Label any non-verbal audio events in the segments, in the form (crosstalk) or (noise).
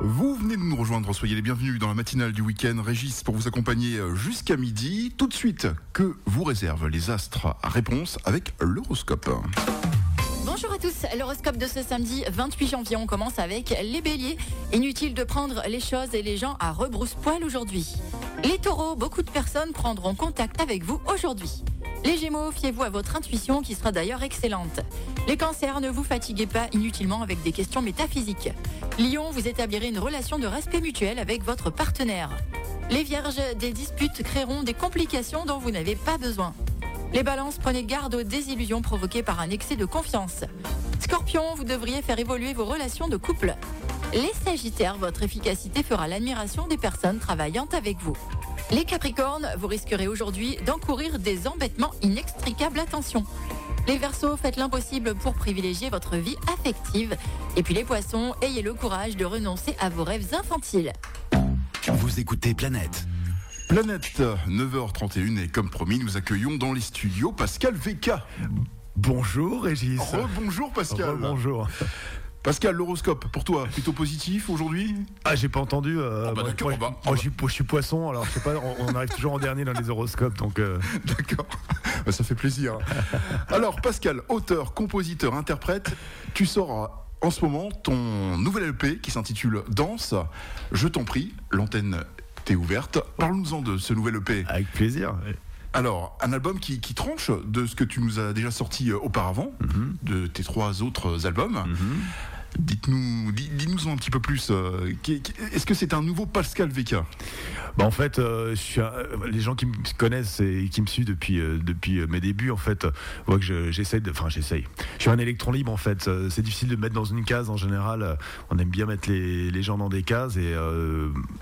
Vous venez de nous rejoindre, soyez les bienvenus dans la matinale du week-end. Régis pour vous accompagner jusqu'à midi. Tout de suite, que vous réservent les astres à réponse avec l'horoscope. Bonjour à tous, l'horoscope de ce samedi 28 janvier, on commence avec les béliers. Inutile de prendre les choses et les gens à rebrousse-poil aujourd'hui. Les taureaux, beaucoup de personnes prendront contact avec vous aujourd'hui. Les gémeaux, fiez-vous à votre intuition qui sera d'ailleurs excellente. Les cancers, ne vous fatiguez pas inutilement avec des questions métaphysiques. Lion, vous établirez une relation de respect mutuel avec votre partenaire. Les vierges, des disputes créeront des complications dont vous n'avez pas besoin. Les balances, prenez garde aux désillusions provoquées par un excès de confiance. Scorpion, vous devriez faire évoluer vos relations de couple. Les sagittaires, votre efficacité fera l'admiration des personnes travaillant avec vous. Les capricornes, vous risquerez aujourd'hui d'encourir des embêtements inextricables. Attention. Les Verseaux, faites l'impossible pour privilégier votre vie affective. Et puis les Poissons, ayez le courage de renoncer à vos rêves infantiles. Vous écoutez Planète. Planète 9h31 et comme promis, nous accueillons dans les studios Pascal VK. Bonjour Régis. bonjour Pascal. Bonjour. Pascal, l'horoscope, pour toi, plutôt positif aujourd'hui? Ah, j'ai pas entendu. Euh, oh, bah, moi, bah, moi, je, suis, poisson, alors je sais pas, on, arrive toujours en dernier dans les horoscopes, donc. Euh. (laughs) D'accord, bah, ça fait plaisir. (laughs) alors, Pascal, auteur, compositeur, interprète, tu sors en ce moment ton nouvel LP qui s'intitule Danse. Je t'en prie, l'antenne t'est ouverte. Parle-nous-en de ce nouvel EP. Avec plaisir. Alors, un album qui, tranche de ce que tu nous as déjà sorti euh, auparavant, mhm. de tes trois autres albums. Mhm. Dites-nous, dites-nous un petit peu plus. Euh, est-ce que c'est un nouveau Pascal VK bah en fait, euh, les gens qui me connaissent et qui me suivent depuis euh, depuis mes débuts, en fait, voient que j'essaie de, enfin j'essaye. Je suis un électron libre en fait. C'est difficile de me mettre dans une case en général. On aime bien mettre les, gens dans des cases et,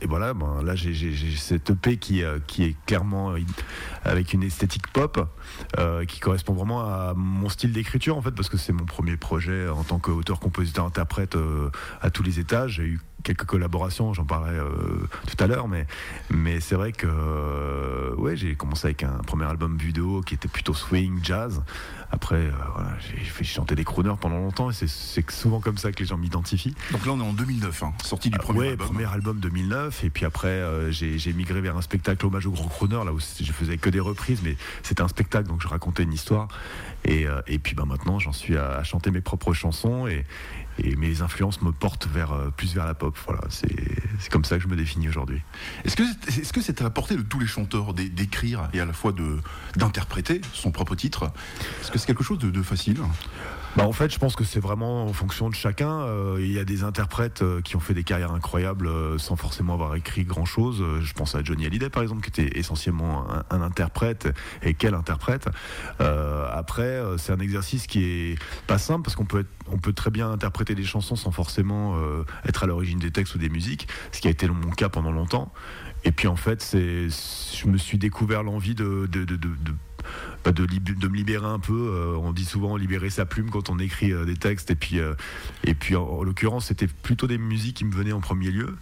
et voilà. Ben, là, j'ai cette EP qui qui est clairement avec une esthétique pop qui correspond vraiment à mon style d'écriture en fait parce que c'est mon premier projet en tant qu'auteur, compositeur, interprète euh, à tous les étages. J'ai eu quelques collaborations, j'en parlerai euh, tout à l'heure, mais, mais c'est vrai que euh, ouais, j'ai commencé avec un premier album vidéo qui était plutôt swing, jazz. Après, voilà, j'ai fait chanter des crooners pendant longtemps et c'est souvent comme ça que les gens m'identifient. Donc là, on est en 2009, hein, sortie du premier album. premier album 2009. Et puis après, j'ai migré vers un spectacle hommage au gros crooner, là où je faisais que des reprises, mais c'était un spectacle, donc je racontais une histoire. Et, et puis bah, maintenant, j'en suis à, à, chanter mes propres chansons et, et mes influences me portent vers, euh, plus vers la pop. Voilà, c'est comme ça que je me définis aujourd'hui. Est-ce que c'est -ce c'est à la portée de tous les chanteurs d'écrire et à la fois d'interpréter son propre titre? Est-ce que c'est quelque chose de, facile? Bah en fait, je pense que c'est vraiment en fonction de chacun. Euh, il y a des interprètes euh, qui ont fait des carrières incroyables sans forcément avoir écrit grand-chose. je pense à Johnny Hallyday, par exemple, qui était essentiellement un, interprète. Et quel interprète? Après, c'est un exercice qui est pas simple parce qu'on peut, on peut très bien interpréter des chansons sans forcément euh, être à l'origine des textes ou des musiques, ce qui a été mon cas pendant longtemps. Et puis en fait, c'est, je me suis découvert l'envie de, de, de, de bah, de, de, me libérer un peu. Euh, on dit souvent libérer sa plume quand on écrit euh, des textes. Et puis, et puis en, l'occurrence, c'était plutôt des musiques qui me venaient en premier lieu.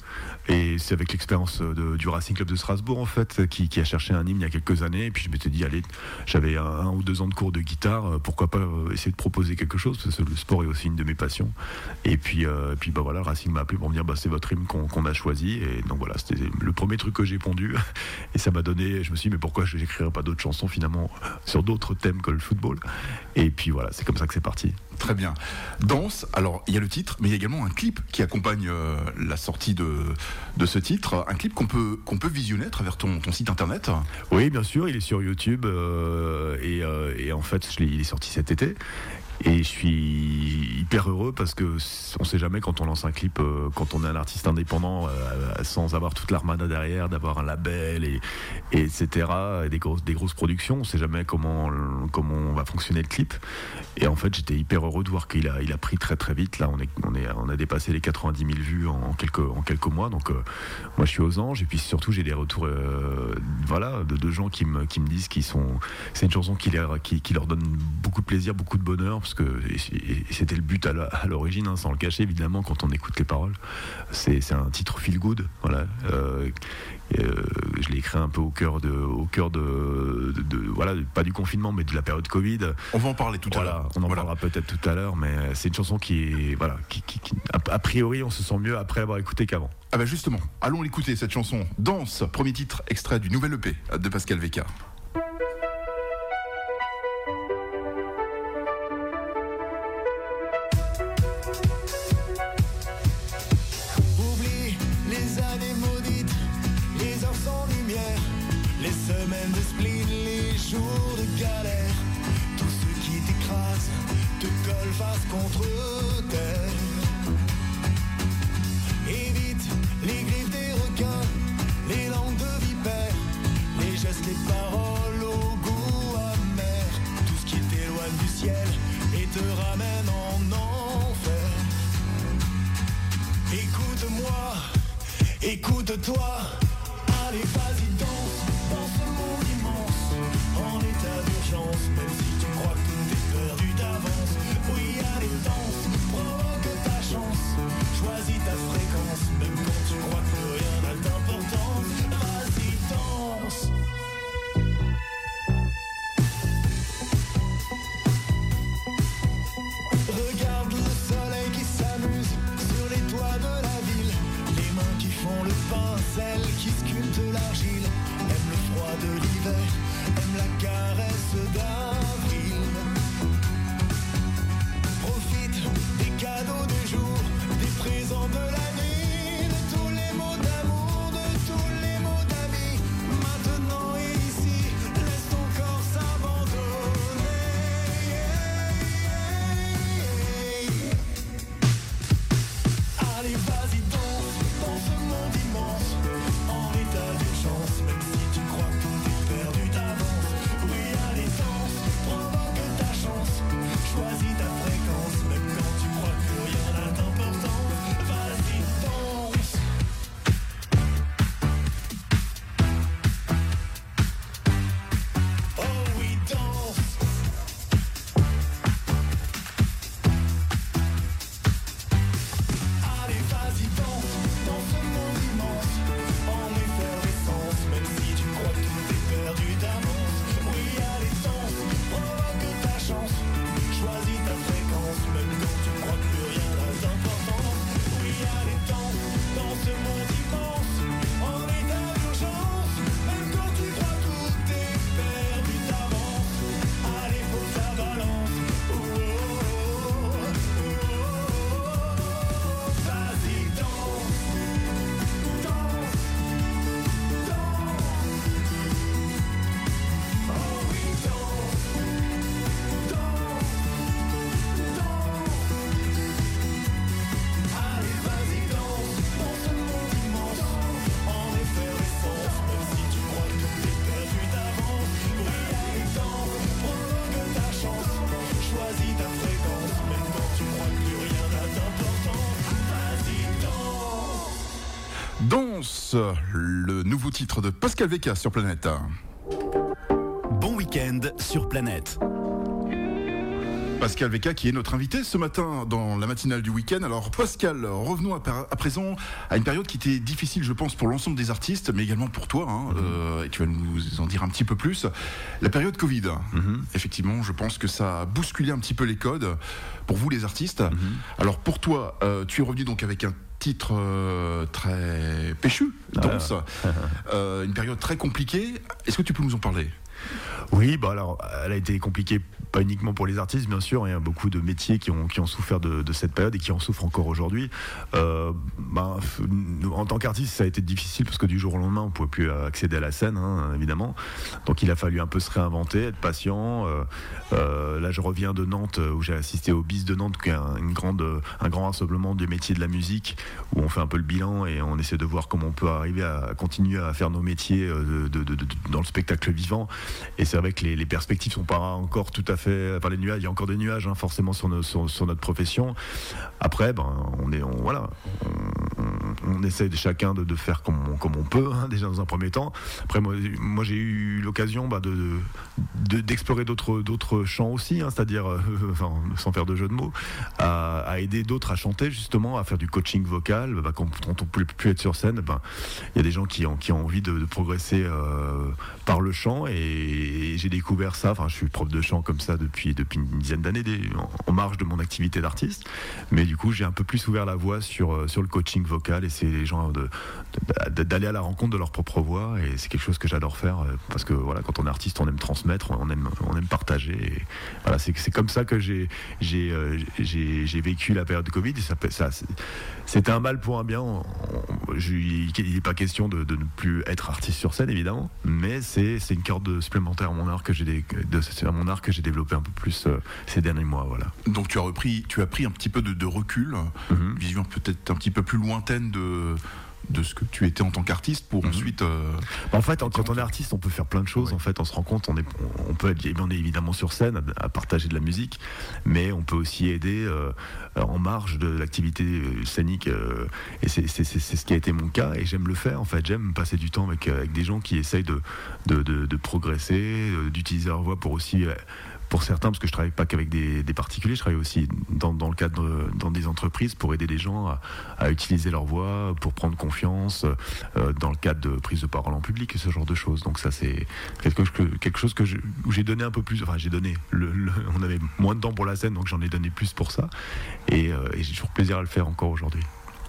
Et c'est avec l'expérience du Racing Club de Strasbourg, en fait, qui, a cherché un hymne il y a quelques années. Et puis je m'étais dit, allez, j'avais un, ou deux ans de cours de guitare, pourquoi pas essayer de proposer quelque chose, le sport aussi une de mes passions. Et puis, et puis bah voilà, Racing m'a appelé pour me dire, bah, c'est votre hymne qu'on a choisi. Et donc voilà, c'était le premier truc que j'ai pondu. (laughs) Et ça m'a donné, je me suis dit, mais pourquoi je n'écrirais pas d'autres chansons finalement sur d'autres thèmes que le football? Et puis voilà, c'est comme ça que c'est parti. Très bien. Danse, alors il y a le titre, mais il y a également un clip qui accompagne euh, la sortie de, de ce titre. Un clip qu'on peut, peut visionner à travers ton, ton site internet. Oui, bien sûr, il est sur YouTube euh, et, euh, et, en fait, il est sorti cet été. Et je suis hyper heureux parce que on sait jamais quand on lance un clip, quand on est un artiste indépendant, sans avoir toute l'armada derrière, d'avoir un label et, etc. Et des grosses, des grosses productions, on sait jamais comment comment va fonctionner le clip. Et en fait, j'étais hyper heureux de voir qu'il a il a pris très très vite. Là, on est on est on a dépassé les 90 000 vues en quelques en quelques mois. Donc euh, moi, je suis aux anges. Et puis surtout, j'ai des retours voilà de, de, gens qui me qui me disent qu'ils sont c'est une chanson qui leur qui, qui leur donne beaucoup de plaisir, beaucoup de bonheur que c'était le but à l'origine, hein, sans le cacher évidemment, quand on écoute les paroles. C'est un titre feel good, voilà. Euh, euh, je l'ai écrit un peu au cœur de, au cœur de, voilà, pas du confinement, mais de la période Covid. On va en parler tout à l'heure. On en parlera peut-être tout à l'heure, mais c'est une chanson qui est, voilà, qui, a, priori, on se sent mieux après l'avoir écoutée qu'avant. Ah bah justement, allons l'écouter cette chanson. Danse, premier titre extrait du nouvel EP de Pascal Écoute-toi. Veka. le nouveau titre de Pascal Veka sur Planète. Bon week-end sur Planète. Pascal Veka qui est notre invité ce matin dans la matinale du week-end. Alors Pascal, revenons à, présent à une période qui était difficile je pense pour l'ensemble des artistes mais également pour toi hein, mhm. euh, et tu vas nous en dire un petit peu plus. La période Covid, mhm. effectivement je pense que ça a bousculé un petit peu les codes pour vous les artistes. Mhm. Alors pour toi, euh, tu es revenu donc avec un titre euh, très péchu, dense, (laughs) euh, une période très compliquée. Est-ce que tu peux nous en parler? Oui, bah alors, elle a été compliquée pas uniquement pour les artistes, bien sûr. Il y a beaucoup de métiers qui ont, qui ont souffert de, cette période et qui en souffrent encore aujourd'hui. Euh, bah, en tant qu'artiste, ça a été difficile parce que du jour au lendemain, on ne pouvait plus accéder à la scène, hein, évidemment. Donc il a fallu un peu se réinventer, être patient. Euh, euh, là, je reviens de Nantes où j'ai assisté au BIS de Nantes, qui est un, une grande, un grand rassemblement du métier de la musique, où on fait un peu le bilan et on essaie de voir comment on peut arriver à continuer à faire nos métiers dans le spectacle vivant. Et c'est vrai que les, les perspectives sont pas encore tout à fait. Enfin, les nuages, il y a encore des nuages, hein, forcément, sur, notre profession. Après, ben, on est, on, voilà, on essaie chacun de, faire comme on, peut, hein, déjà dans un premier temps. Après, moi, j'ai eu l'occasion bah, de, d'explorer d'autres, d'autres chants aussi, hein, c'est-à-dire, euh, (laughs) sans faire de jeu de mots, à, aider d'autres à chanter justement, à faire du coaching vocal. Bah, quand, on ne peut plus être sur scène, bah, il y a des gens qui ont, qui ont envie de, progresser euh, par le chant et, j'ai découvert ça. Enfin, je suis prof de chant comme ça depuis, une dizaine d'années, en, marge de mon activité d'artiste. Mais du coup, j'ai un peu plus ouvert la voix sur, euh, sur le coaching vocal et c'est les gens d'aller à la rencontre de leur propre voix et c'est quelque chose que j'adore faire parce que voilà, quand on est artiste, on aime transmettre, on aime, on aime partager. Voilà, c'est comme ça que j'ai euh, vécu la période de Covid. Ça, C'était un mal pour un bien. il n'est pas question de, ne plus être artiste sur scène, évidemment, mais c'est une corde supplémentaire à mon art que j'ai j'ai développé un peu plus euh, ces derniers mois. Voilà. Donc tu as repris, tu as pris un petit peu de, recul, mm-hmm. vision peut-être un petit peu plus lointaine de de ce que tu étais en tant qu'artiste pour mhm. ensuite. Euh, bah, en fait, quand on est artiste, on peut faire plein de choses. En fait, on se rend compte, on, est, on peut être, on est évidemment sur scène à, partager de la musique, mais on peut aussi aider euh, en marge de l'activité euh, scénique. et c'est ce qui a été mon cas, et j'aime le faire. En fait, j'aime passer du temps avec, avec des gens qui essayent de, de, de progresser, d'utiliser leur voix pour aussi pour certains, parce que je travaille pas qu'avec des, particuliers, je travaille aussi dans, le cadre dans des entreprises pour aider les gens à, utiliser leur voix, pour prendre confiance, euh, dans le cadre de prise de parole en public et ce genre de choses. Donc ça, c'est quelque, chose que où j'ai donné un peu plus. Enfin, j'ai donné. On avait moins de temps pour la scène, donc j'en ai donné plus pour ça. et euh, j'ai toujours plaisir à le faire encore aujourd'hui.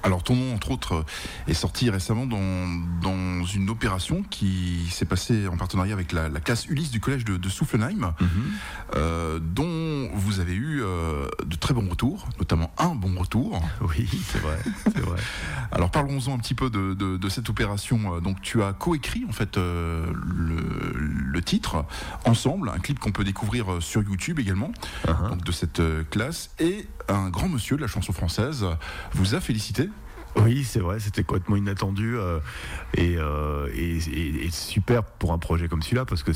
Alors ton nom, entre autres, est sorti récemment dans, dans une opération qui s'est passée en partenariat avec la, classe Ulysse du collège de, de Soufflenheim, mhm. euh, dont vous avez eu euh, de très bons retours, notamment un bon retour. (laughs) Oui, c'est vrai, vrai. (laughs) Alors parlons-en un petit peu de, de, cette opération. Donc tu as coécrit en fait euh, le, le, titre ensemble, un clip qu'on peut découvrir sur YouTube également, uh-huh. donc de cette classe, et un grand monsieur de la chanson française vous a félicité oui, c'est vrai, c'était complètement inattendu euh, euh, et, super pour un projet comme celui-là parce que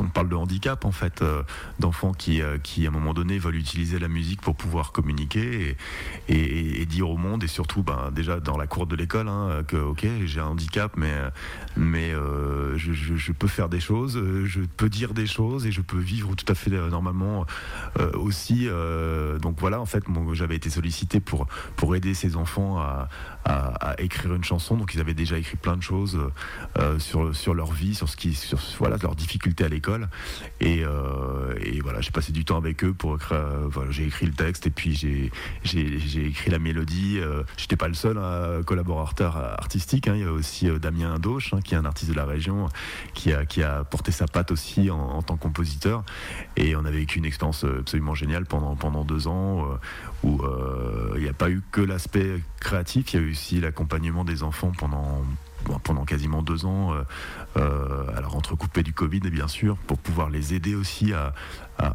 on, parle de handicap en fait, euh, d'enfants qui, qui à un moment donné veulent utiliser la musique pour pouvoir communiquer et, dire au monde et surtout ben, déjà dans la cour de l'école hein, que ok j'ai un handicap mais, mais je, peux faire des choses, je peux dire des choses et je peux vivre tout à fait normalement aussi. donc voilà en fait j'avais été sollicité pour, pour aider ces enfants à à, écrire une chanson. Donc ils avaient déjà écrit plein de choses euh, sur, sur leur vie, sur ce qui, sur voilà, leurs difficultés à l'école. Et, euh, voilà, j'ai passé du temps avec eux pour écrire. Euh, j'ai écrit le texte et puis j'ai, écrit la mélodie. J'étais pas le seul hein, collaborateur artistique. Hein. Il y a aussi Damien Doche, hein, qui est un artiste de la région, qui a, qui a porté sa patte aussi en, tant que compositeur. Et on avait vécu une expérience absolument géniale pendant, pendant deux ans où il n'y a pas eu que l'aspect créatif il y a eu aussi l'accompagnement des enfants pendant pendant quasiment deux ans, euh, euh, alors entrecoupé du Covid bien sûr, pour pouvoir les aider aussi à,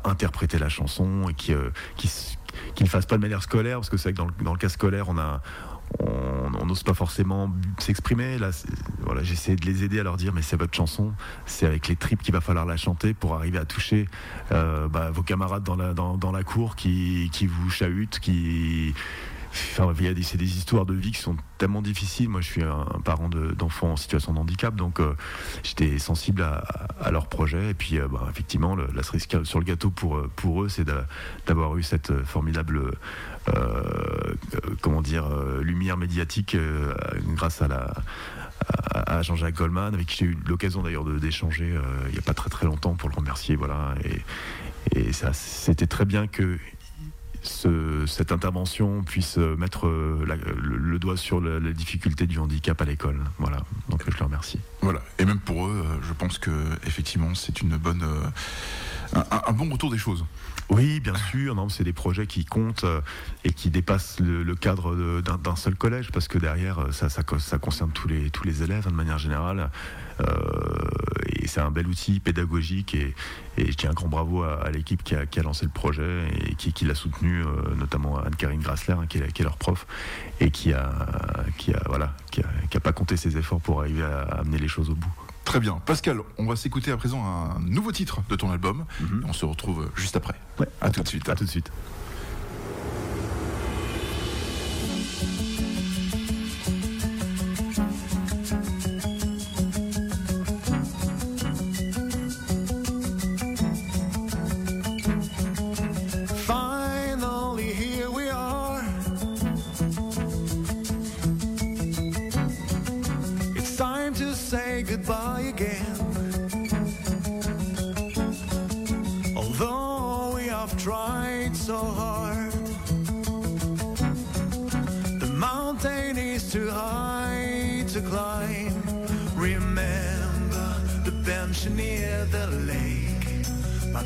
interpréter la chanson et qui, euh, ne fassent pas de manière scolaire, parce que c'est vrai que dans le, cas scolaire, on n'ose pas forcément s'exprimer. Là, voilà, j'essaie de les aider à leur dire, mais c'est votre chanson, c'est avec les tripes qu'il va falloir la chanter pour arriver à toucher bah, vos camarades dans la, dans la cour qui, qui vous chahutent, qui C'est des histoires de vie qui sont tellement difficiles. Moi, je suis un, parent d'enfants en situation de handicap, donc euh, j'étais sensible à, leur projet. Et puis, euh, bah, effectivement, la cerise sur le gâteau pour, euh, pour eux, c'est d'avoir eu cette formidable, comment dire, lumière médiatique grâce à Jean-Jacques Goldman, avec qui j'ai eu l'occasion d'ailleurs d'échanger il n'y a pas très très longtemps pour le remercier. Voilà. Et, et ça, c'était très bien que cette intervention puisse mettre euh, le, doigt sur la, difficulté du handicap à l'école. Voilà, donc je le remercie. Voilà, et même pour eux, euh, je pense que effectivement c'est une bonne, euh, un, bon retour des choses. Oui, bien sûr. Non, c'est des projets qui comptent et qui dépassent le, cadre d'un seul collège, parce que derrière, ça, ça, concerne tous les, tous les élèves hein, de manière générale. Et c'est un bel outil pédagogique et, je tiens un grand bravo à, l'équipe qui a, lancé le projet et qui, qui l'a soutenu, notamment Anne-Karine Grassler, hein, qui, est, qui, est, leur prof, et qui a, qui a, voilà, qui a, pas compté ses efforts pour arriver à, amener les choses au bout. Très bien. Pascal, on va s'écouter à présent un nouveau titre de ton album. Mhm. On se retrouve juste après. Ouais, à, tout de suite. À tout de suite.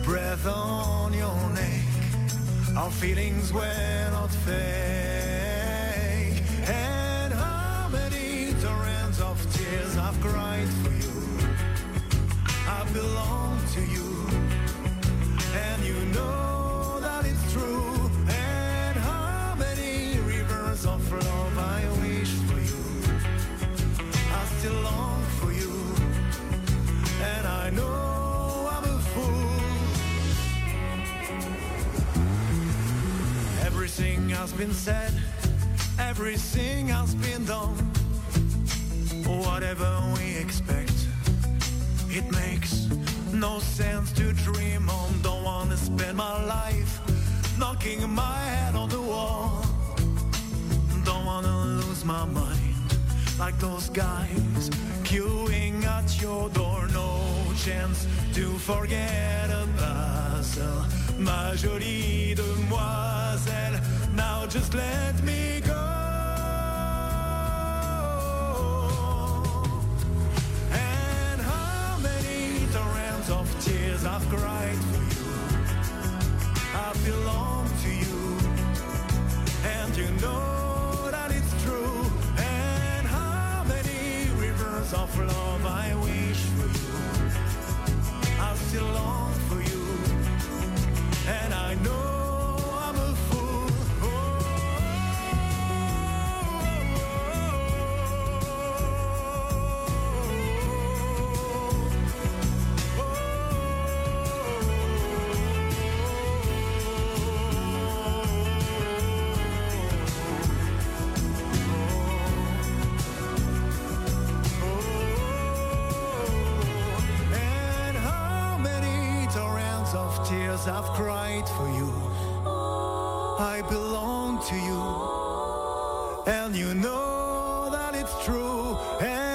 Breath on your neck. Our feelings were not fake. Has been said, everything has been done. Whatever we expect, it makes no sense to dream on. Don't wanna spend my life knocking my head on the wall. Don't wanna lose my mind like those guys queuing at your door. No chance to forget a puzzle, ma jolie demoiselle. Just let me go. And how many torrents of tears I've cried for you. I belong to you, and you know that it's true. And how many rivers of love I wish for you. I still long I've for you. I belong to you, and you know that it's true. And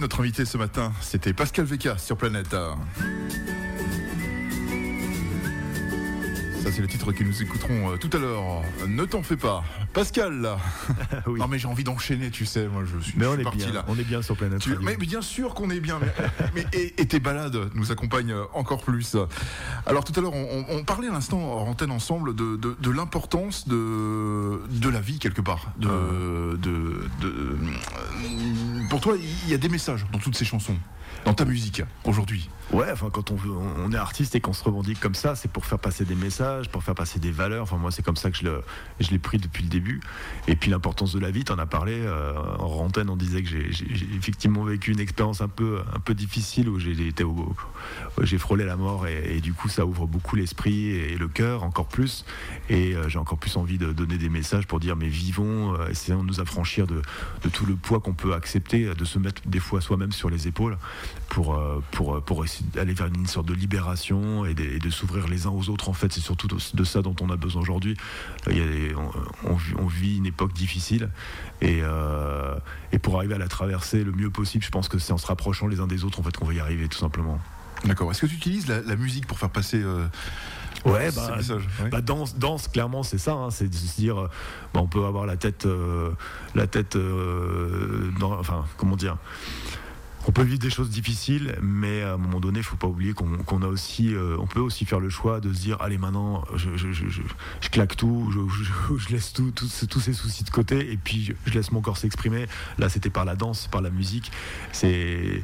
Notre invité ce matin, c'était Pascal Vecca sur Planète. Ça c'est le titre que nous écouterons euh, tout à l'heure. Ne t'en fais pas. Pascal (laughs) Oui. Non mais j'ai envie d'enchaîner, tu sais, moi je suis, Mais je on suis est parti bien, là. on est bien sur Planète Tu- mais bien sûr qu'on est bien. Mais, (laughs) mais- et, et tes balades nous accompagnent euh, encore plus. Alors tout à l'heure, on, parlait à l'instant en antenne ensemble de, de- de l'importance de, de la vie quelque part. De, Ah. de- de- pour toi, il y a des messages dans toutes ces chansons, dans ta musique aujourd'hui. Ouais, enfin quand on, veut, on on est artiste et qu'on se revendique comme ça, c'est pour faire passer des messages, pour faire passer des valeurs. Enfin moi c'est comme ça que je l'ai pris depuis le début. Et puis l'importance de la vie, t'en as parlé euh, en antenne, on disait que j'ai effectivement vécu une expérience un peu un peu difficile où j'ai été j'ai frôlé la mort et, du coup ça ouvre beaucoup l'esprit et le cœur encore plus. Et euh, j'ai encore plus envie de donner des messages pour dire mais vivons, euh, essayons de nous affranchir de, tout le poids qu'on peut accepter, de se mettre des fois soi-même sur les épaules pour, pour, pour essayer vers une sorte de libération et de, s'ouvrir les uns aux autres. En fait, c'est surtout de ça dont on a besoin aujourd'hui. Euh, on, on vit- on vit une époque difficile et, euh, et pour arriver à la traverser le mieux possible, je pense que c'est en se rapprochant les uns des autres en fait qu'on va y arriver tout simplement. D'accord. Est-ce que tu utilises la, la musique pour faire passer euh, Ouais, ce bah, message, ouais. bah, danse, danse, clairement, c'est ça. hein, c'est de se dire, euh, bah, on peut avoir la tête, euh, la tête, euh, dans- enfin, comment dire? On peut vivre des choses difficiles, mais à un moment donné, il faut pas oublier qu'on a aussi, euh, on peut aussi faire le choix de se dire, allez maintenant, je, je- je- je- claque tout, je, (laughs) laisse tout, tous ces soucis de côté, et puis je, je laisse mon corps s'exprimer. Là, c'était par la danse, par la musique. C'est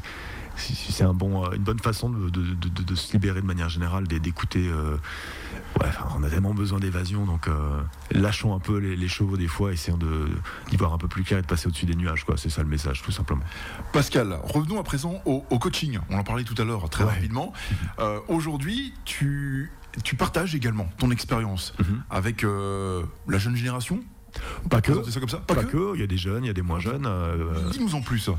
c'est c'est un bon, euh, une bonne façon de, de- de- de- de se libérer de manière générale, d'é- d'écouter. euh, ouais, on a tellement besoin d'évasion, donc euh, lâchons un peu les, les chevaux des fois, essayons d'y voir un peu plus clair et de passer au-dessus des nuages. quoi. C'est ça le message, tout simplement. Pascal, revenons à présent au, au coaching. On en parlait tout à l'heure très Ouais. rapidement. (laughs) Euh, Aujourd'hui, tu, tu partages également ton expérience Mhm. avec la jeune génération. Pas que. Ça comme ça Pas, que. il y a des jeunes, il y a des moins jeunes. euh, Dis-nous en plus.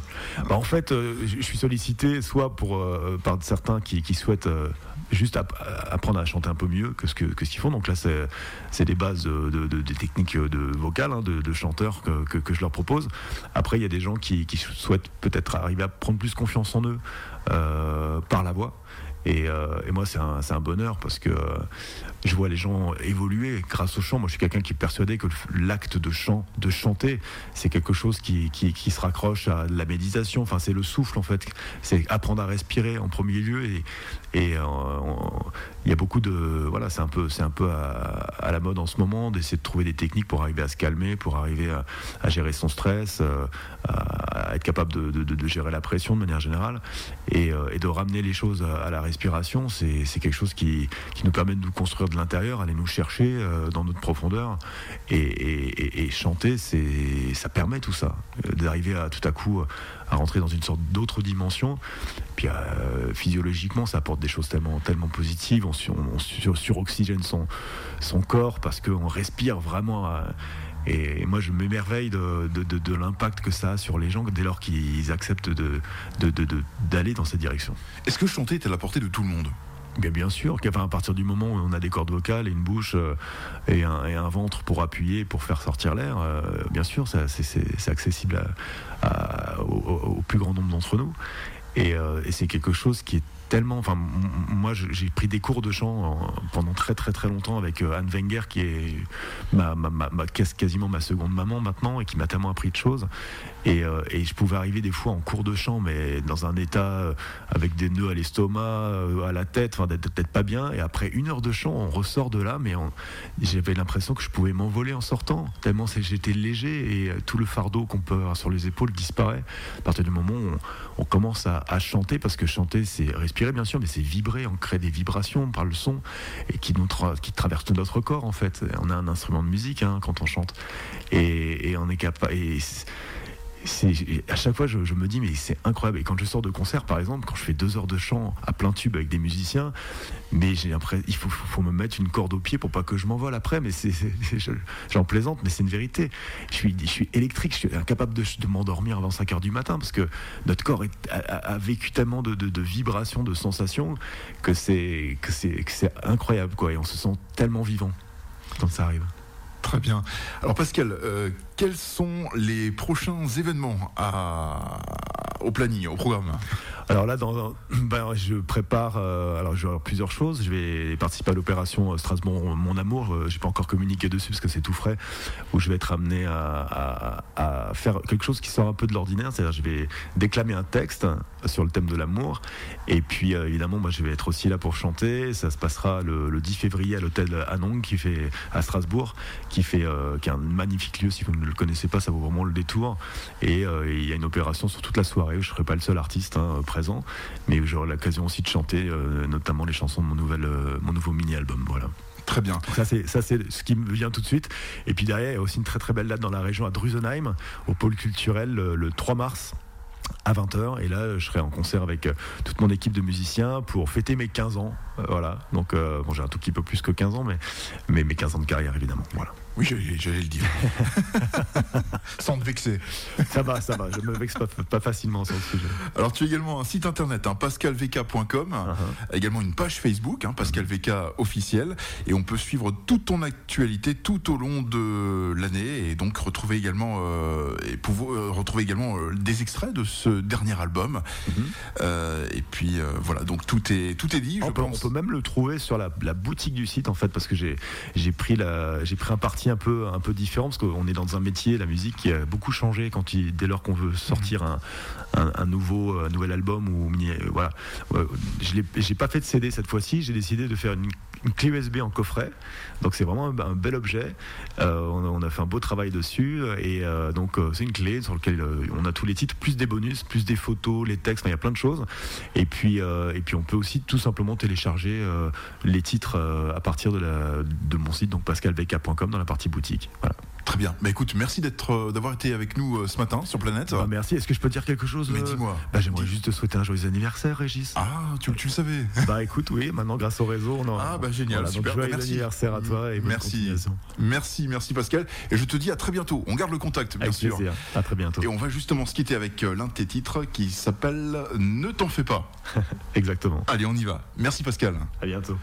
Bah, en fait, euh, je suis sollicité soit pour, euh, par certains qui, qui souhaitent euh, juste app- apprendre à chanter un peu mieux que ce que, que ce qu'ils font. Donc là, c'est des bases de, de- de- des techniques de vocales, hein, de, chanteurs que, que- que je leur propose. Après, il y a des gens qui, qui souhaitent peut-être arriver à prendre plus confiance en eux euh, par la voix. Et, euh, et moi, c'est un, bonheur parce que euh, je vois les gens évoluer grâce au chant. Moi, je suis quelqu'un qui est persuadé que l'acte de chant, de chanter, c'est quelque chose qui, se raccroche à la méditation. Enfin, c'est le souffle en fait. C'est apprendre à respirer en premier lieu. Et, euh, il y a beaucoup de voilà, c'est un peu, un peu à, la mode en ce moment d'essayer de trouver des techniques pour arriver à se calmer, pour arriver à, gérer son stress, à, être capable de, gérer la pression de manière générale et, et de ramener les choses à la respiration. C'est quelque chose qui, nous permet de nous construire de l'intérieur, aller nous chercher euh, dans notre profondeur et, et- et- chanter, ça permet tout ça, euh, d'arriver à tout à coup à rentrer dans une sorte d'autre dimension. Puis euh, physiologiquement, ça apporte des choses tellement, positives. On, sur- on sur- suroxygène son, corps parce qu'on respire vraiment. Et moi, je m'émerveille de, de- de- de l'impact que ça a sur les gens dès lors qu'ils acceptent d'aller dans cette direction. Est-ce que chanter est à la portée de tout le monde? Bien, sûr, qu'à- à partir du moment où on a des cordes vocales et une bouche euh, et, un, et un ventre pour appuyer, pour faire sortir l'air, euh, bien sûr, c'est- accessible à- à- au, plus grand nombre d'entre nous. Et, euh, et c'est quelque chose qui est tellement. Enfin, moi, j'ai pris des cours de chant en- pendant très très très longtemps avec euh, Anne Wenger, qui est ma, ma- ma- ma- quas- quasiment ma seconde maman maintenant et qui m'a tellement appris de choses. Et, euh, et je pouvais arriver des fois en cours de chant, mais dans un état euh, avec des nœuds à l'estomac, euh, à la tête, enfin d'être peut-être pas bien. Et après une heure de chant, on ressort de là, mais j'avais l'impression que je pouvais m'envoler en sortant, tellement j'étais léger et euh, tout le fardeau qu'on peut avoir sur les épaules disparaît. À partir du moment où on, on commence à, à chanter, parce que chanter c'est respirer bien sûr, mais c'est vibrer, on crée des vibrations par le son et qui, nous qui traversent notre corps en fait. On a un instrument de musique hein, quand on chante et, et on est capable. À chaque fois, je, me dis, mais c'est incroyable. Et quand je sors de concert, par exemple, quand je fais deux heures de chant à plein tube avec des musiciens, mais j'ai l'impression, il faut, me mettre une corde au pied pour pas que je m'envole après. Mais c'est, c'est- c'est- je- j'en plaisante, mais c'est une vérité. Je suis, électrique, je suis incapable de, m'endormir avant 5 heures du matin parce que notre corps est- a, vécu tellement de, de- de vibrations, de sensations que c'est, que c'est, que c'est incroyable, quoi. Et on se sent tellement vivant quand ça arrive. Très bien. Alors Pascal, euh, quels sont les prochains événements au planning, au programme? Alors là, dans, (clears throat) ben, je prépare. euh, alors, je vais avoir plusieurs choses. Je vais participer à l'opération euh, Strasbourg Mon Amour. Euh, J'ai pas encore communiqué dessus parce que c'est tout frais. Où je vais être amené à, à- à faire quelque chose qui sort un peu de l'ordinaire. C'est-à-dire, je vais déclamer un texte sur le thème de l'amour. Et puis, euh, évidemment, moi, je vais être aussi là pour chanter. Ça se passera le, le 10 février à l'hôtel Anong, qui fait à Strasbourg, qui fait, euh, qui est un magnifique lieu. Si vous ne le connaissez pas, ça vaut vraiment le détour. Et il y a une opération sur toute la soirée. où Je serai pas le seul artiste hein, présent, mais j'aurai l'occasion aussi de chanter, euh, notamment les chansons de mon nouvel, euh, mon nouveau mini-album. Voilà. Très bien. Ça c'est ça c'est ce qui me vient tout de suite. Et puis derrière, il y a aussi une très très belle date dans la région à Drusenheim, au pôle culturel, le, le 3 mars à 20h et là je serai en concert avec euh, toute mon équipe de musiciens pour fêter mes 15 ans Euh, voilà donc euh, bon j'ai un tout petit peu plus que 15 ans mais, mais mes 15 ans de carrière évidemment voilà Oui, j'allais le dire. (laughs) Sans te vexer. ça va ça va je me vexe pas, pas facilement sur le sujet Alors tu as également un site internet, hein, pascalvk.com, Uh-huh. également une page Facebook, hein, pascalvk officiel, et on peut suivre toute ton actualité tout au long de l'année et donc retrouver également euh, et pouvoir euh, retrouver également euh, des extraits de ce dernier album. Mhm. Et puis voilà, donc tout est tout est dit. on je peut, on pense. peut même le trouver sur la, la boutique du site en fait, parce que j'ai pris la pris un parti un peu un peu différent parce qu'on est dans un métier, la musique qui a beaucoup changé quand il, dès lors qu'on veut sortir un, un, un nouveau un nouvel album ou euh, voilà. Euh, je j'ai pas fait de CD cette fois-ci, j'ai décidé de faire une, une clé USB en coffret. Donc c'est vraiment un, un bel objet. Euh, on, a, on a fait un beau travail dessus et euh, donc euh, c'est une clé sur laquelle on a tous les titres, plus des bonus, plus des photos, les textes, il y a plein de choses. Et puis et puis on peut aussi tout simplement télécharger les titres à partir de, la, de mon site donc pascalbeca.com dans la partie boutique. Voilà. Très bien. Bah écoute, merci d'être, d'avoir été avec nous ce matin sur Planète. Bah, merci. Est-ce que je peux dire quelque chose Mais dis-moi. bah, J'aimerais juste te souhaiter un joyeux anniversaire, Régis. Ah, tu, tu le savais. Bah écoute, oui, maintenant grâce au réseau, on en Ah, bah, génial, Voilà, donc, super. joyeux Bah, merci. anniversaire à toi et bonne Merci. Merci, merci Pascal. Et je te dis à très bientôt. On garde le contact, bien Avec sûr. plaisir. À très bientôt. Et on va justement se quitter avec euh, l'un de tes titres qui s'appelle Ne t'en fais pas. (laughs) Exactement. Allez, on y va. Merci Pascal. À bientôt.